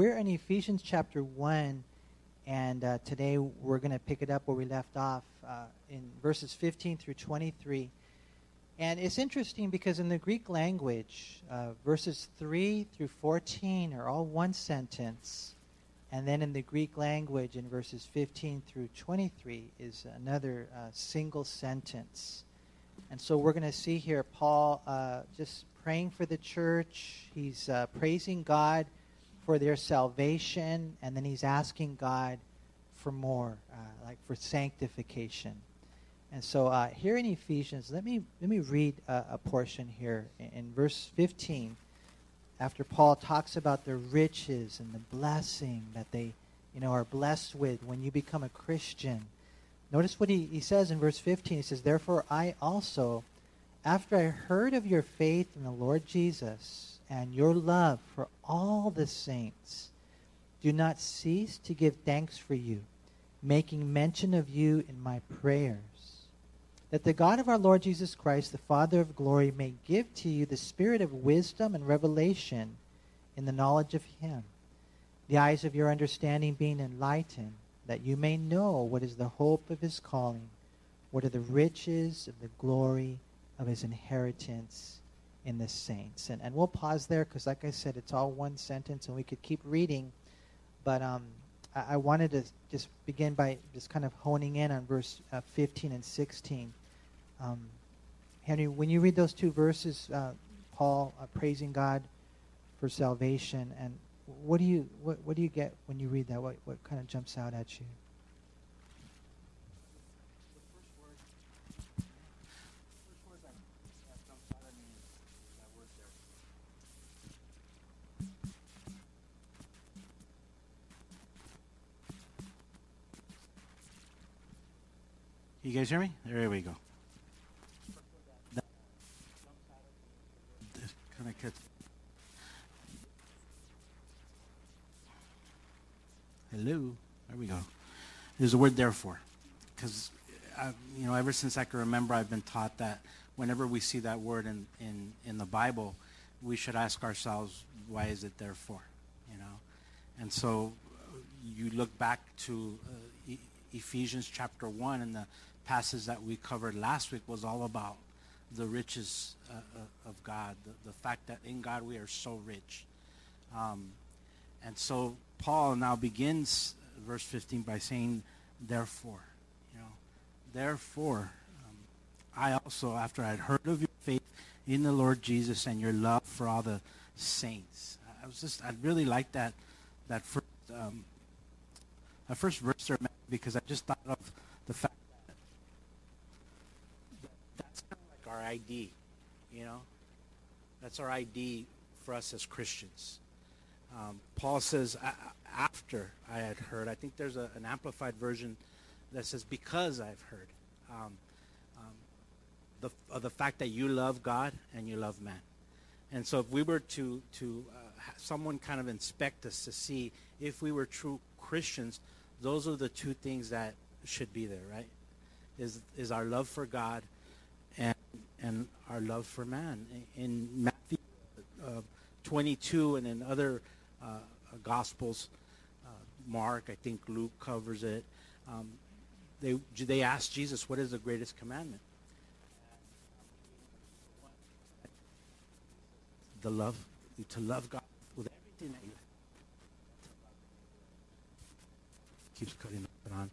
we're in Ephesians chapter 1, and uh, today we're going to pick it up where we left off uh, in verses 15 through 23. And it's interesting because in the Greek language, uh, verses 3 through 14 are all one sentence. And then in the Greek language, in verses 15 through 23, is another uh, single sentence. And so we're going to see here Paul uh, just praying for the church. He's uh, praising God for their salvation, and then he's asking God for more, uh, like for sanctification. And so uh, here in Ephesians, let me let me read a, a portion here in, in verse 15. After Paul talks about the riches and the blessing that they, you know, are blessed with when you become a Christian. Notice what he, he says in verse 15. He says, Therefore I also, after I heard of your faith in the Lord Jesus and your love for all the saints, do not cease to give thanks for you, making mention of you in my prayers. That the God of our Lord Jesus Christ, the Father of glory, may give to you the spirit of wisdom and revelation in the knowledge of Him, the eyes of your understanding being enlightened, that you may know what is the hope of His calling, what are the riches of the glory of His inheritance in the saints. And, and we'll pause there because, like I said, it's all one sentence and we could keep reading. But um, I, I wanted to just begin by just kind of honing in on verse uh, 15 and 16 um, Henry, when you read those two verses, uh, Paul uh, praising God for salvation, and what do you what, what do you get when you read that? What what kind of jumps out at you? Guys hear me? There we go. kind of catch. Hello. There we go. There's a word therefore. Because, you know, ever since I can remember, I've been taught that whenever we see that word in, in, in the Bible, we should ask ourselves, why is it therefore? You know? And so uh, you look back to uh, e- Ephesians chapter 1, and the passage that we covered last week was all about the riches uh, uh, of God, the, the, fact that in God we are so rich. Um, and so Paul now begins verse 15 by saying, therefore, you know, therefore, um, I also, after I had heard of your faith in the Lord Jesus and your love for all the saints, I was just, I really liked that, that first, um, that first verse there because I just thought of the fact our ID, you know? That's our ID for us as Christians. Um, Paul says, after I had heard, I think there's a, an amplified version that says, because I've heard. Um, um, the, the fact that you love God and you love man. And so if we were to, to uh, someone kind of inspect us to see if we were true Christians, those are the two things that should be there, right? Is, is our love for God and and our love for man. In Matthew uh, 22 and in other uh, Gospels, uh, Mark, I think Luke covers it. Um, they they asked Jesus, "What is the greatest commandment?" The love, to love God with everything that you have. Keeps cutting on.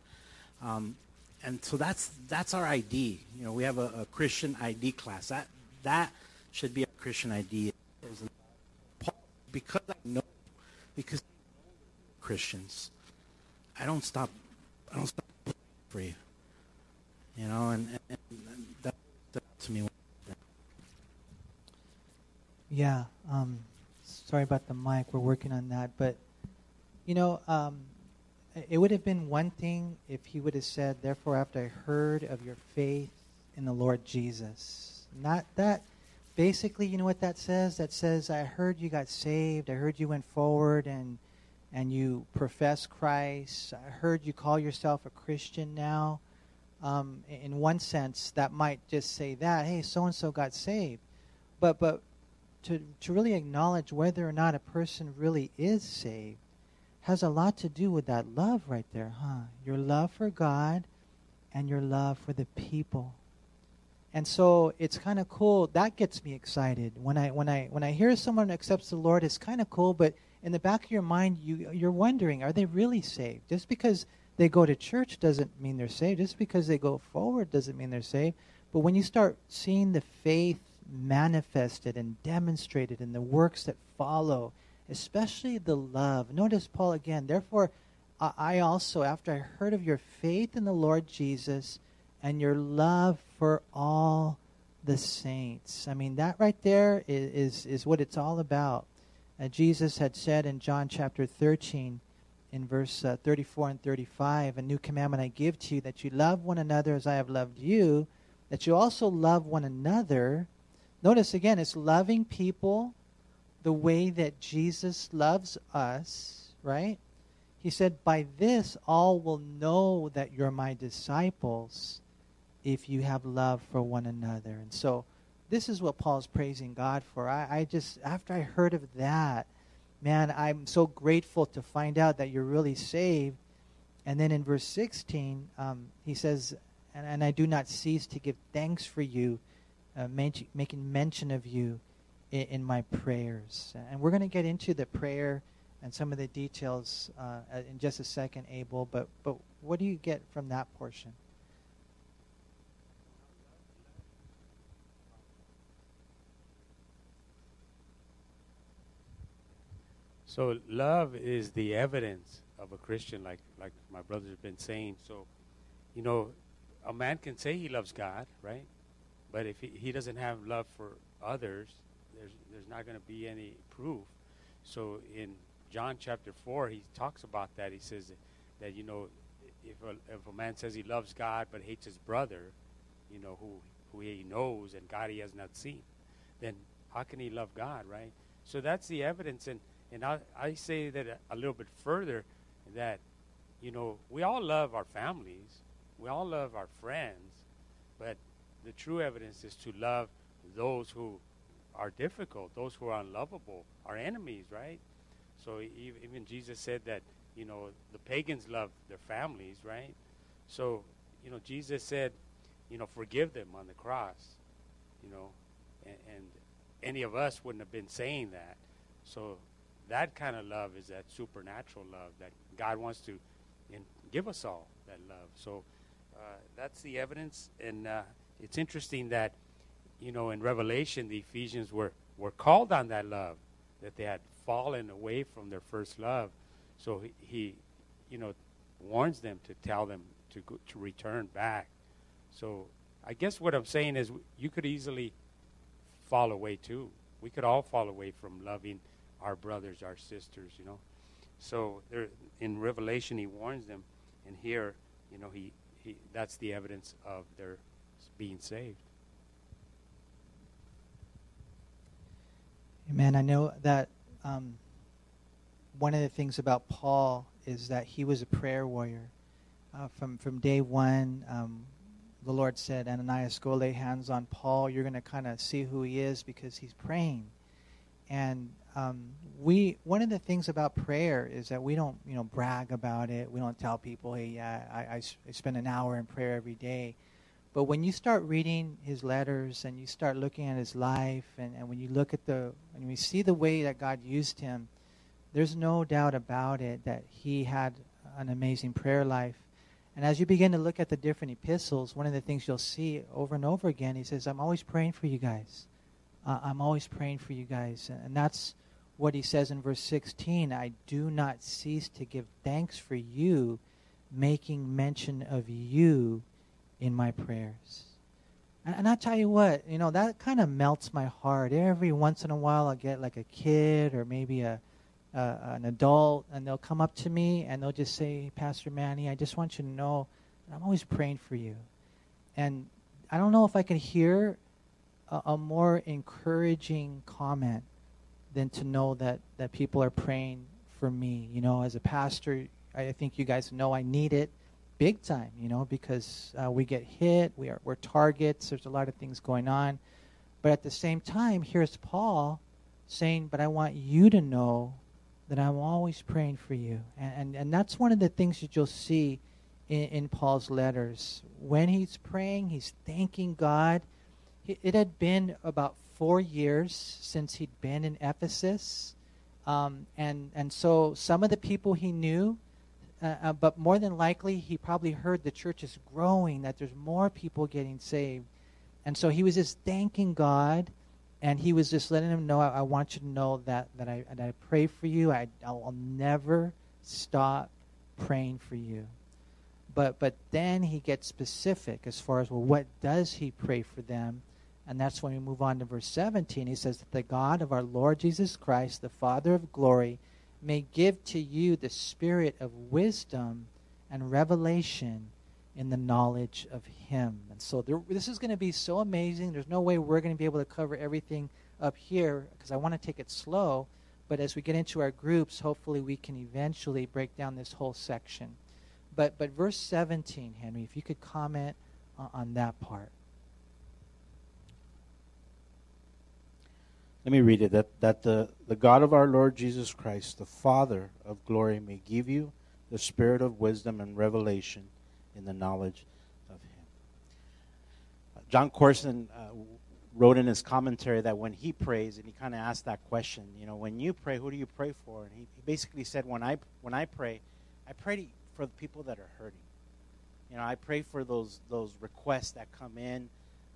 Um, and so that's that's our ID. You know, we have a, a Christian ID class. That that should be a Christian ID. Because I know, because Christians, I don't stop. I don't stop for you. You know, and, and, and that, that to me. Yeah. Um, sorry about the mic. We're working on that, but you know. Um, it would have been one thing if he would have said, Therefore, after I heard of your faith in the Lord Jesus. Not that. Basically, you know what that says? That says, I heard you got saved. I heard you went forward and, and you profess Christ. I heard you call yourself a Christian now. Um, in one sense, that might just say that, hey, so and so got saved. But, but to, to really acknowledge whether or not a person really is saved has a lot to do with that love right there, huh? Your love for God and your love for the people. And so it's kind of cool. That gets me excited when I when I when I hear someone accepts the Lord. It's kind of cool, but in the back of your mind, you you're wondering, are they really saved? Just because they go to church doesn't mean they're saved. Just because they go forward doesn't mean they're saved. But when you start seeing the faith manifested and demonstrated in the works that follow, especially the love. Notice Paul again. Therefore, I also, after I heard of your faith in the Lord Jesus and your love for all the saints. I mean, that right there is, is, is what it's all about. Uh, Jesus had said in John chapter 13, in verse uh, 34 and 35, A new commandment I give to you, that you love one another as I have loved you, that you also love one another. Notice again, it's loving people the way that Jesus loves us, right? He said, By this all will know that you're my disciples if you have love for one another. And so this is what Paul's praising God for. I, I just, after I heard of that, man, I'm so grateful to find out that you're really saved. And then in verse 16, um, he says, and, and, I do not cease to give thanks for you, uh, making mention of you in, in my prayers. And we're going to get into the prayer and some of the details uh, in just a second, Abel. But, but what do you get from that portion? So love is the evidence of a Christian, like like my brother's been saying. So, you know, a man can say he loves God, right? But if he, he doesn't have love for others, there's there's not going to be any proof. So in John chapter four, he talks about that. He says that, that you know, if a, if a man says he loves God but hates his brother, you know who who he knows and God he has not seen, then how can he love God, right? So that's the evidence, and and I I say that a, a little bit further, that you know we all love our families, we all love our friends, but the true evidence is to love those who are difficult, those who are unlovable, are enemies, right? So even Jesus said that, you know, the pagans love their families, right? So, you know, Jesus said, you know, forgive them on the cross, you know, and, and any of us wouldn't have been saying that. So that kind of love is that supernatural love that God wants to give us all that love. So uh, that's the evidence, and uh, it's interesting that you know, in Revelation, the Ephesians were, were called on that love, that they had fallen away from their first love. So he, he you know, warns them to tell them to, go, to return back. So I guess what I'm saying is you could easily fall away too. We could all fall away from loving our brothers, our sisters, you know. So there, in Revelation, he warns them, and here, you know, he, he that's the evidence of their being saved. Amen. I know that um, one of the things about Paul is that he was a prayer warrior. Uh, from from day one, um, the Lord said, "Ananias, go lay hands on Paul. You're going to kind of see who he is because he's praying." And um, we one of the things about prayer is that we don't you know brag about it. We don't tell people, "Hey, I, I, I spend an hour in prayer every day." But when you start reading his letters and you start looking at his life, and, and when you look at the, when we see the way that God used him, there's no doubt about it that he had an amazing prayer life. And as you begin to look at the different epistles, one of the things you'll see over and over again, he says, I'm always praying for you guys. Uh, I'm always praying for you guys. And that's what he says in verse 16 I do not cease to give thanks for you, making mention of you in my prayers. And, and I tell you what, you know, that kind of melts my heart. Every once in a while, I'll get like a kid or maybe a, uh, an adult, and they'll come up to me and they'll just say, Pastor Manny, I just want you to know I'm always praying for you. And I don't know if I can hear a, a more encouraging comment than to know that, that people are praying for me. You know, as a pastor, I think you guys know I need it big time, you know, because uh, we get hit, we are, we're targets, there's a lot of things going on. But at the same time, here's Paul saying, But I want you to know that I'm always praying for you. And, and, and that's one of the things that you'll see in, in Paul's letters. When he's praying, he's thanking God. It had been about four years since he'd been in Ephesus. Um, and, and so some of the people he knew, uh, uh, but more than likely, he probably heard the church is growing, that there's more people getting saved. And so he was just thanking God and he was just letting him know, I, I want you to know that, that, I, that I pray for you. I, I'll never stop praying for you. But, but then he gets specific as far as, well, what does he pray for them? And that's when we move on to verse 17. He says that the God of our Lord Jesus Christ, the Father of glory, may give to you the spirit of wisdom and revelation in the knowledge of Him. And so there, this is going to be so amazing. There's no way we're going to be able to cover everything up here because I want to take it slow. But as we get into our groups, hopefully we can eventually break down this whole section. But, but verse 17, Henry, if you could comment on, on that part. Let me read it. That, that the, the God of our Lord Jesus Christ, the Father of glory, may give you the spirit of wisdom and revelation in the knowledge of Him. Uh, Jon Courson uh, wrote in his commentary that when he prays, and he kind of asked that question, you know, when you pray, who do you pray for? And he, he basically said, when I when I pray, I pray for the people that are hurting. You know, I pray for those those requests that come in.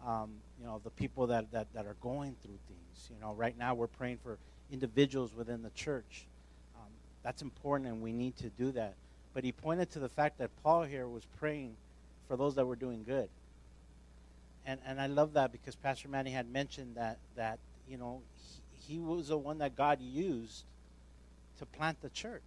Um, you know, the people that, that, that are going through things. You know, right now we're praying for individuals within the church. Um, that's important, and we need to do that. But he pointed to the fact that Paul here was praying for those that were doing good. And, and I love that because Pastor Manny had mentioned that, that you know, he, he was the one that God used to plant the church.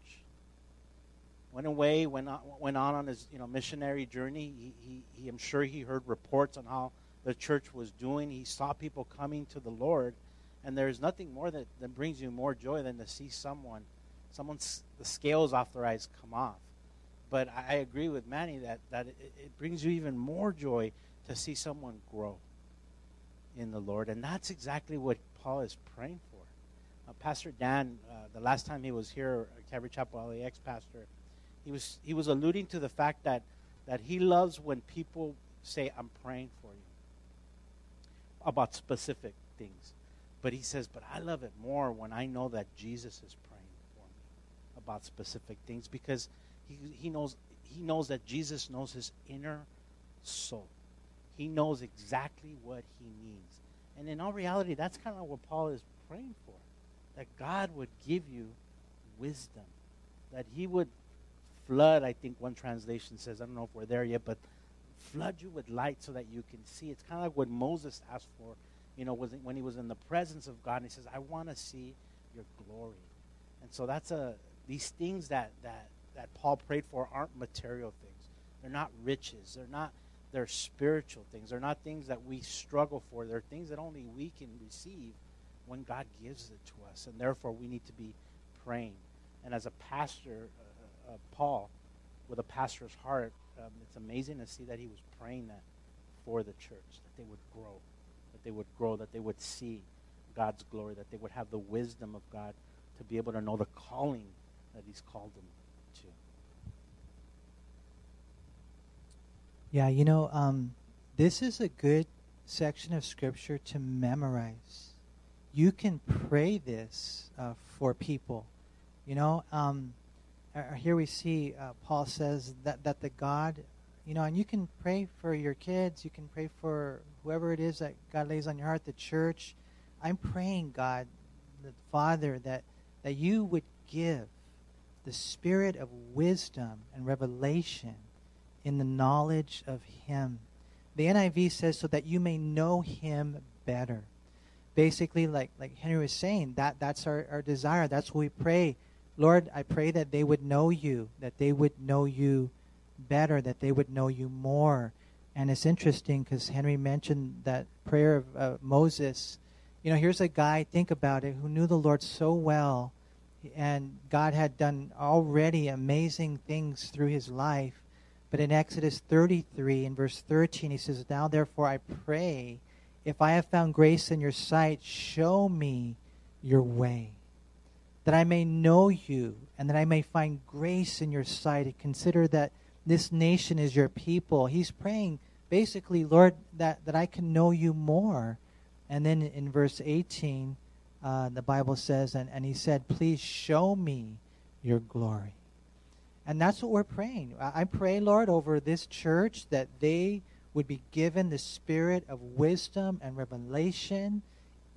Went away, went on, went on on his you know missionary journey. He, he, he, I'm sure he heard reports on how the church was doing. He saw people coming to the Lord, and there's nothing more that, that brings you more joy than to see someone, someone's the scales off their eyes come off. But I agree with Manny that, that it, it brings you even more joy to see someone grow in the Lord. And that's exactly what Paul is praying for. Uh, pastor Dan, uh, the last time he was here, at Calvary Chapel LAX pastor, he was, he was alluding to the fact that, that he loves when people say, I'm praying for you about specific things. But he says, but I love it more when I know that Jesus is praying for me about specific things because – he, he, knows, he knows that Jesus knows his inner soul. He knows exactly what he needs. And in all reality, that's kind of what Paul is praying for. That God would give you wisdom. That he would flood, I think one translation says, I don't know if we're there yet, but flood you with light so that you can see. It's kind of like what Moses asked for, you know, when he was in the presence of God. And he says, I want to see your glory. And so that's a, these things that, that that Paul prayed for aren't material things. They're not riches. They're not they're spiritual things. They're not things that we struggle for. They're things that only we can receive when God gives it to us. And therefore, we need to be praying. And as a pastor, uh, uh, Paul, with a pastor's heart, um, it's amazing to see that he was praying that for the church, that they would grow, that they would grow, that they would see God's glory, that they would have the wisdom of God to be able to know the calling that he's called them to. Yeah, you know, um, this is a good section of Scripture to memorize. You can pray this uh, for people. You know, um, uh, here we see uh, Paul says that, that the God, you know, and you can pray for your kids, you can pray for whoever it is that God lays on your heart, the church. I'm praying, God, the Father, that, that you would give the spirit of wisdom and revelation in the knowledge of Him. The NIV says, so that you may know Him better. Basically, like, like Henry was saying, that, that's our, our desire. That's what we pray. Lord, I pray that they would know you, that they would know you better, that they would know you more. And it's interesting because Henry mentioned that prayer of uh, Moses. You know, here's a guy, think about it, who knew the Lord so well, and God had done already amazing things through his life. But in Exodus 33, in verse 13, he says, Now therefore I pray, if I have found grace in your sight, show me your way. That I may know you and that I may find grace in your sight. And consider that this nation is your people. He's praying basically, Lord, that, that I can know you more. And then in verse 18, uh, the Bible says, and, and he said, Please show me your glory. And that's what we're praying. I, I pray, Lord, over this church that they would be given the spirit of wisdom and revelation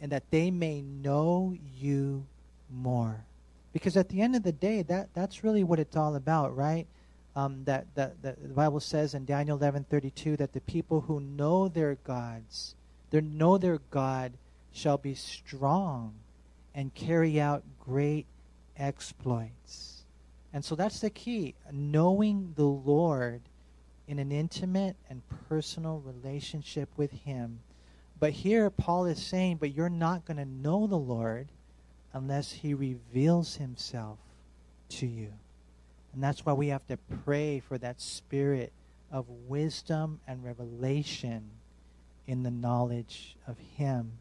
and that they may know you more. Because at the end of the day, that, that's really what it's all about, right? Um, that, that, that the Bible says in Daniel 11:32 that the people who know their gods, they know their God, shall be strong and carry out great exploits. And so that's the key, knowing the Lord in an intimate and personal relationship with Him. But here Paul is saying, but you're not going to know the Lord unless He reveals Himself to you. And that's why we have to pray for that spirit of wisdom and revelation in the knowledge of Him.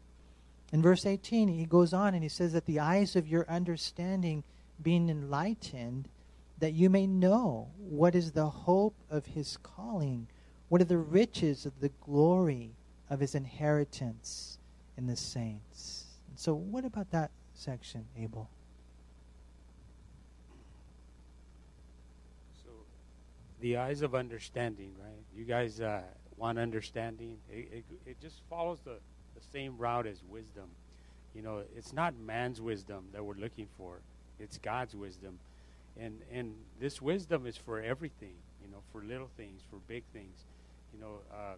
In verse 18, he goes on and he says that the eyes of your understanding being enlightened, that you may know what is the hope of his calling, what are the riches of the glory of his inheritance in the saints. And so, what about that section, Abel? So, the eyes of understanding, right? You guys uh, want understanding. It, it, it just follows the, the same route as wisdom. You know, it's not man's wisdom that we're looking for, it's God's wisdom. And, and this wisdom is for everything, you know, for little things, for big things. You know, uh,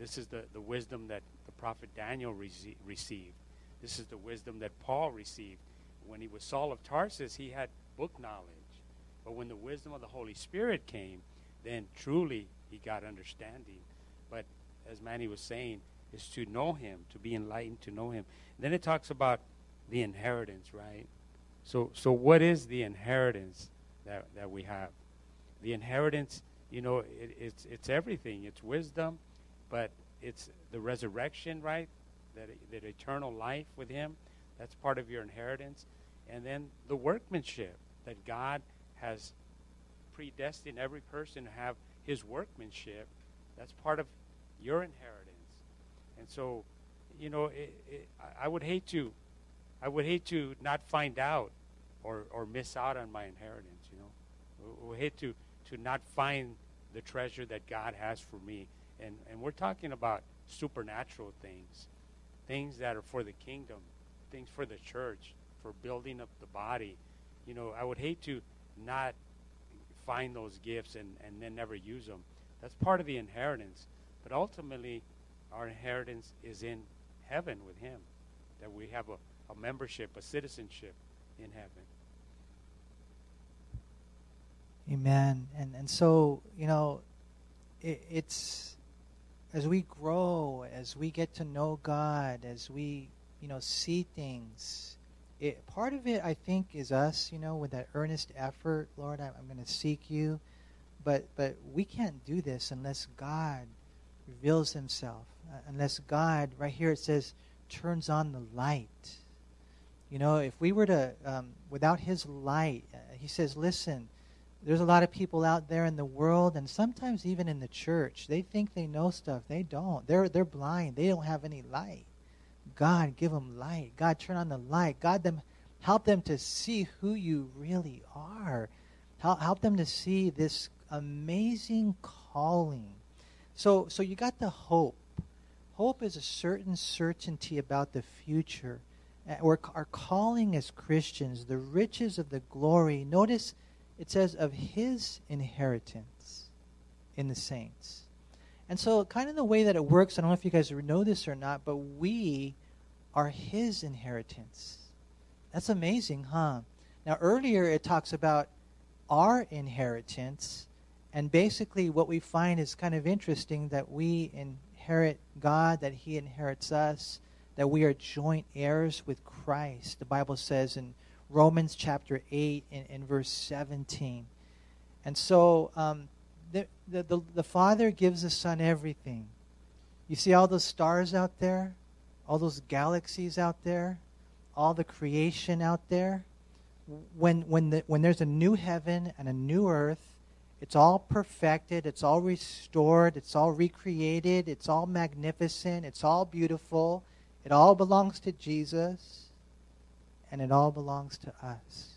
this is the, the wisdom that the prophet Daniel rece- received. This is the wisdom that Paul received. When he was Saul of Tarsus, he had book knowledge. But when the wisdom of the Holy Spirit came, then truly he got understanding. But as Manny was saying, is to know him, to be enlightened, to know him. Then it talks about the inheritance, right? So, so what is the inheritance that, that we have? The inheritance, you know, it, it's, it's everything. It's wisdom, but it's the resurrection, right? That, that eternal life with Him. That's part of your inheritance. And then the workmanship that God has predestined every person to have His workmanship. That's part of your inheritance. And so, you know, it, it, I would hate to, I would hate to not find out or, or miss out on my inheritance, you know. We, we hate to, to not find the treasure that God has for me. And, and we're talking about supernatural things, things that are for the kingdom, things for the church, for building up the body. You know, I would hate to not find those gifts and, and then never use them. That's part of the inheritance. But ultimately, our inheritance is in heaven with Him, that we have a, a membership, a citizenship in heaven. Amen. And and so you know, it, it's as we grow, as we get to know God, as we you know see things. It, part of it, I think, is us. You know, with that earnest effort, Lord, I'm, I'm going to seek you. But but we can't do this unless God reveals Himself. Uh, unless God, right here it says, turns on the light. You know, if we were to, um, without His light, uh, He says, listen, there's a lot of people out there in the world, and sometimes even in the church, they think they know stuff. They don't. They're, they're blind. They don't have any light. God, give them light. God, turn on the light. God, them, help them to see who you really are. Help, help them to see this amazing calling. So, so you got the hope. Hope is a certain certainty about the future. Eh, or our calling as Christians, the riches of the glory. Notice it says of his inheritance in the saints. And so, kind of the way that it works, I don't know if you guys know this or not, but we are his inheritance. That's amazing, huh? Now, earlier it talks about our inheritance, and basically what we find is kind of interesting that we inherit God, that he inherits us, that we are joint heirs with Christ. The Bible says in Romans chapter 8 and, and verse 17. And so um, the, the, the, the Father gives the Son everything. You see all those stars out there? All those galaxies out there? All the creation out there? when, when, the, when there's a new heaven and a new earth, it's all perfected, it's all restored, it's all recreated, it's all magnificent, it's all beautiful. It all belongs to Jesus, and it all belongs to us.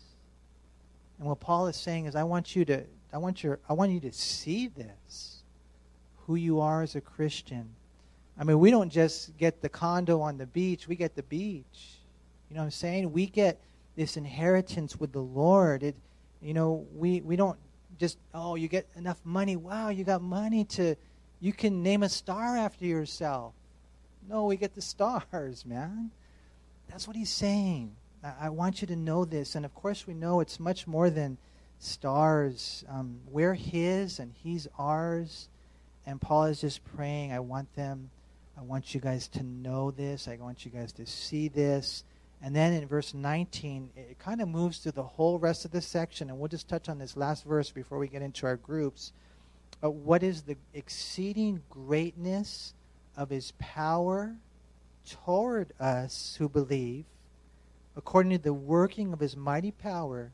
And what Paul is saying is I want you to I want your I want you to see this. Who you are as a Christian. I mean, we don't just get the condo on the beach, we get the beach. You know what I'm saying? We get this inheritance with the Lord. It you know, we we don't just oh, you get enough money. Wow, you got money to you can name a star after yourself. No, we get the stars, man. That's what he's saying. I, want you to know this. And of course, we know it's much more than stars. Um, we're his and he's ours. And Paul is just praying, I want them, I want you guys to know this. I want you guys to see this. And then in verse 19, it kind of moves through the whole rest of the section. And we'll just touch on this last verse before we get into our groups. What is the exceeding greatness of his power toward us who believe, according to the working of his mighty power,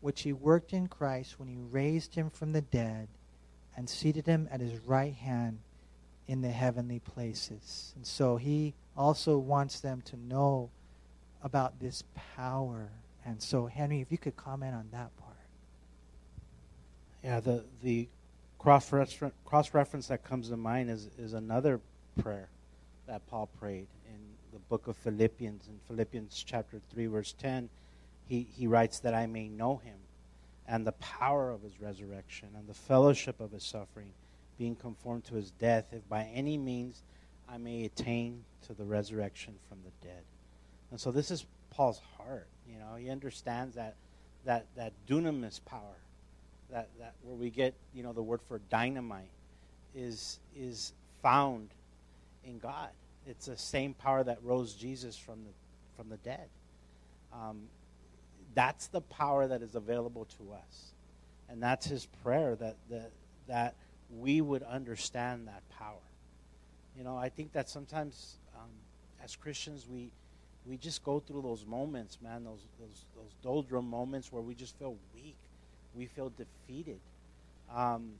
which he worked in Christ when he raised him from the dead and seated him at his right hand in the heavenly places. And so he also wants them to know about this power. And so, Henry, if you could comment on that part. Yeah, the, the cross reference that comes to mind is, is another prayer that Paul prayed book of Philippians. In Philippians chapter 3, verse 10, he, he writes that I may know him and the power of his resurrection and the fellowship of his suffering, being conformed to his death, if by any means I may attain to the resurrection from the dead. And so this is Paul's heart. You know, he understands that that that dunamis power, that that where we get you know the word for dynamite, is is found in God. It's the same power that rose Jesus from the from the dead. Um, that's the power that is available to us, and that's his prayer that that that we would understand that power. You know, I think that sometimes um, as Christians we we just go through those moments, man, those those those doldrum moments where we just feel weak, we feel defeated. Um,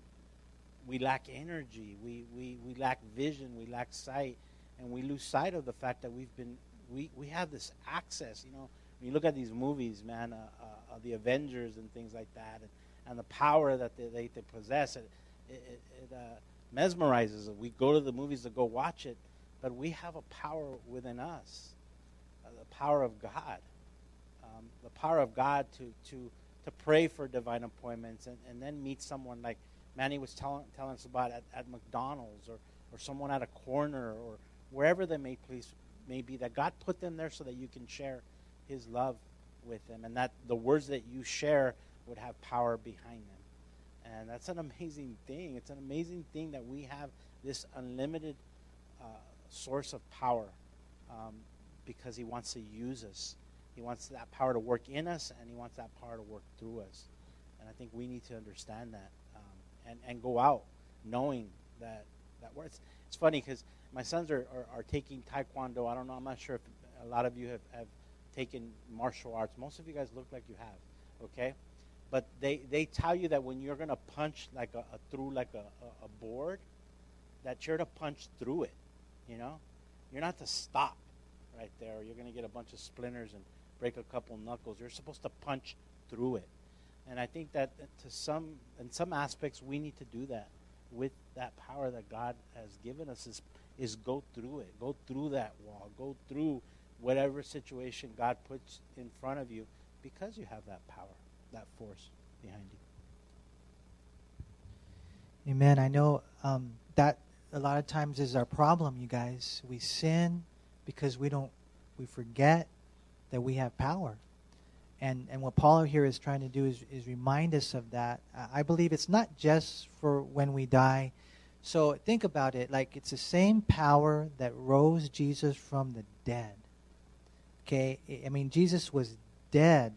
we lack energy, we, we, we lack vision, we lack sight, and we lose sight of the fact that we've been we, we have this access. You know, when you look at these movies, man, uh, uh, the Avengers and things like that, and, and the power that they, they, they possess, it, it, it uh, mesmerizes us. We go to the movies to go watch it, but we have a power within us, uh, the power of God, um, the power of God to to to pray for divine appointments and, and then meet someone like Manny was telling, telling us about at, at McDonald's or, or someone at a corner or wherever they may please may be, that God put them there so that you can share His love with them, and that the words that you share would have power behind them. And that's an amazing thing. It's an amazing thing that we have this unlimited uh, source of power um, because He wants to use us. He wants that power to work in us, and He wants that power to work through us. And I think we need to understand that and, and go out knowing that that works. It's funny because my sons are, are, are, taking taekwondo. I don't know. I'm not sure if a lot of you have, have taken martial arts. Most of you guys look like you have. Okay, but they they tell you that when you're gonna punch like a, a through like a, a, a board, that you're to punch through it. You know, you're not to stop right there. You're gonna get a bunch of splinters and break a couple knuckles. You're supposed to punch through it. And I think that uh, to some, in some aspects, we need to do that with that power that God has given us is, is go through it. Go through that wall. Go through whatever situation God puts in front of you because you have that power, that force behind you. Amen. I know um, that a lot of times is our problem, you guys. We sin because we don't, we forget that we have power and and what Paul here is trying to do is is remind us of that. I believe it's not just for when we die. So think about it like it's the same power that rose Jesus from the dead. Okay, I mean Jesus was dead,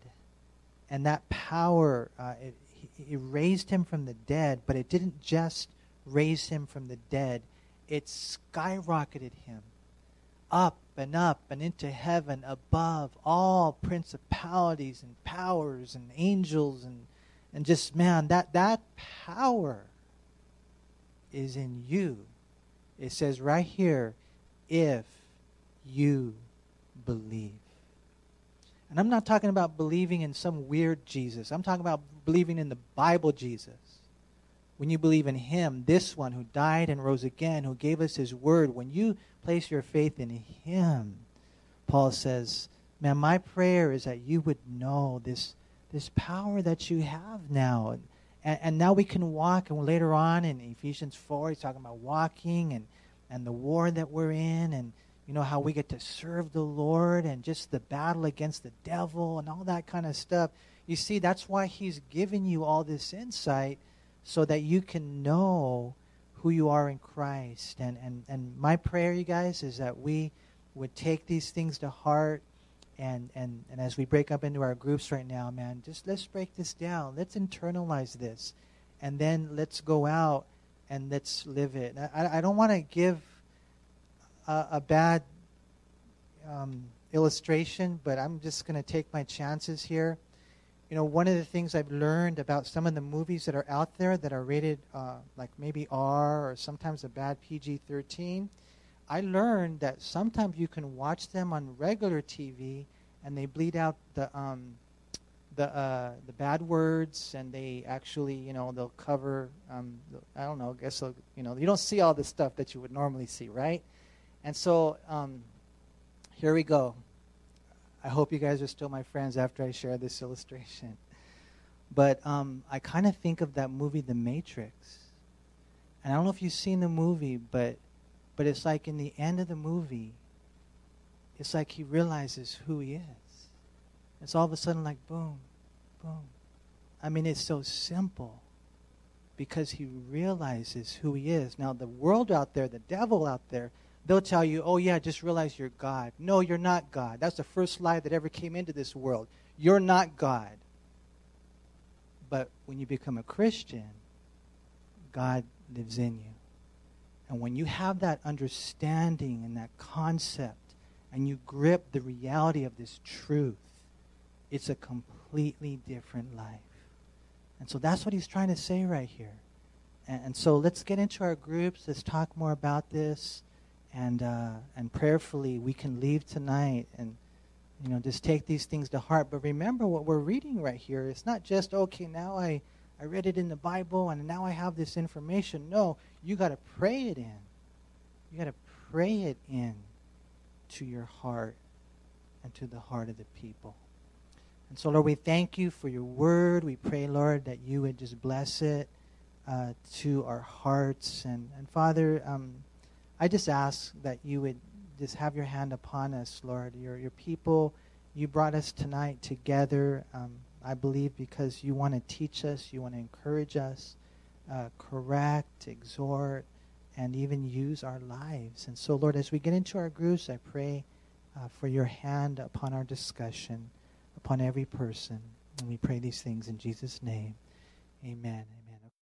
and that power uh, it, it raised him from the dead. But it didn't just raise him from the dead; it skyrocketed him up and up and into heaven above all principalities and powers and angels and and just man that that power is in you. It says right here if you believe. And i'm not talking about believing in some weird jesus. I'm talking about believing in the bible jesus. When you believe in him this one who died and rose again who gave us his word when you place your faith in him paul says man my prayer is that you would know this this power that you have now. And, and now we can walk. And later on in Ephesians 4, he's talking about walking and, and the war that we're in and, you know, how we get to serve the Lord and just the battle against the devil and all that kind of stuff. You see, that's why he's giving you all this insight so that you can know who you are in Christ. And, and, and my prayer, you guys, is that we would take these things to heart and, and, and as we break up into our groups right now, man, just let's break this down. Let's internalize this. And then let's go out and let's live it. I, I don't want to give a, a bad um, illustration, but I'm just going to take my chances here. You know, one of the things I've learned about some of the movies that are out there that are rated uh, like maybe R or sometimes a bad PG 13 I learned that sometimes you can watch them on regular TV and they bleed out the um, the uh, the bad words and they actually you know they'll cover um, I don't know I guess you know you don't see all the stuff that you would normally see right? And so um, here we go. I hope you guys are still my friends after I share this illustration. But um, I kind of think of that movie The Matrix. And I don't know if you've seen the movie but but it's like in the end of the movie, it's like he realizes who he is. It's all of a sudden like boom, boom. I mean, it's so simple because he realizes who he is. Now, the world out there, the devil out there, they'll tell you, oh, yeah, just realize you're God. No, you're not God. That's the first lie that ever came into this world. You're not God. But when you become a Christian, God lives in you. And when you have that understanding and that concept, and you grip the reality of this truth, it's a completely different life. And so that's what he's trying to say right here. And, and so let's get into our groups. Let's talk more about this. And, uh, and prayerfully, we can leave tonight and, you know, just take these things to heart. But remember what we're reading right here. It's not just, okay, now I I read it in the Bible and now I have this information. No, you got to pray it in. You got to pray it in to your heart and to the heart of the people. And so, Lord, we thank you for your word. We pray, Lord, that you would just bless it uh, to our hearts. And, and Father, um, I just ask that you would just have your hand upon us, Lord. Your, your people, you brought us tonight together. Um, I believe because you want to teach us, you want to encourage us, uh, correct, exhort, and even use our lives. And so, Lord, as we get into our groups, I pray uh, for your hand upon our discussion, upon every person. And we pray these things in Jesus' name. Amen.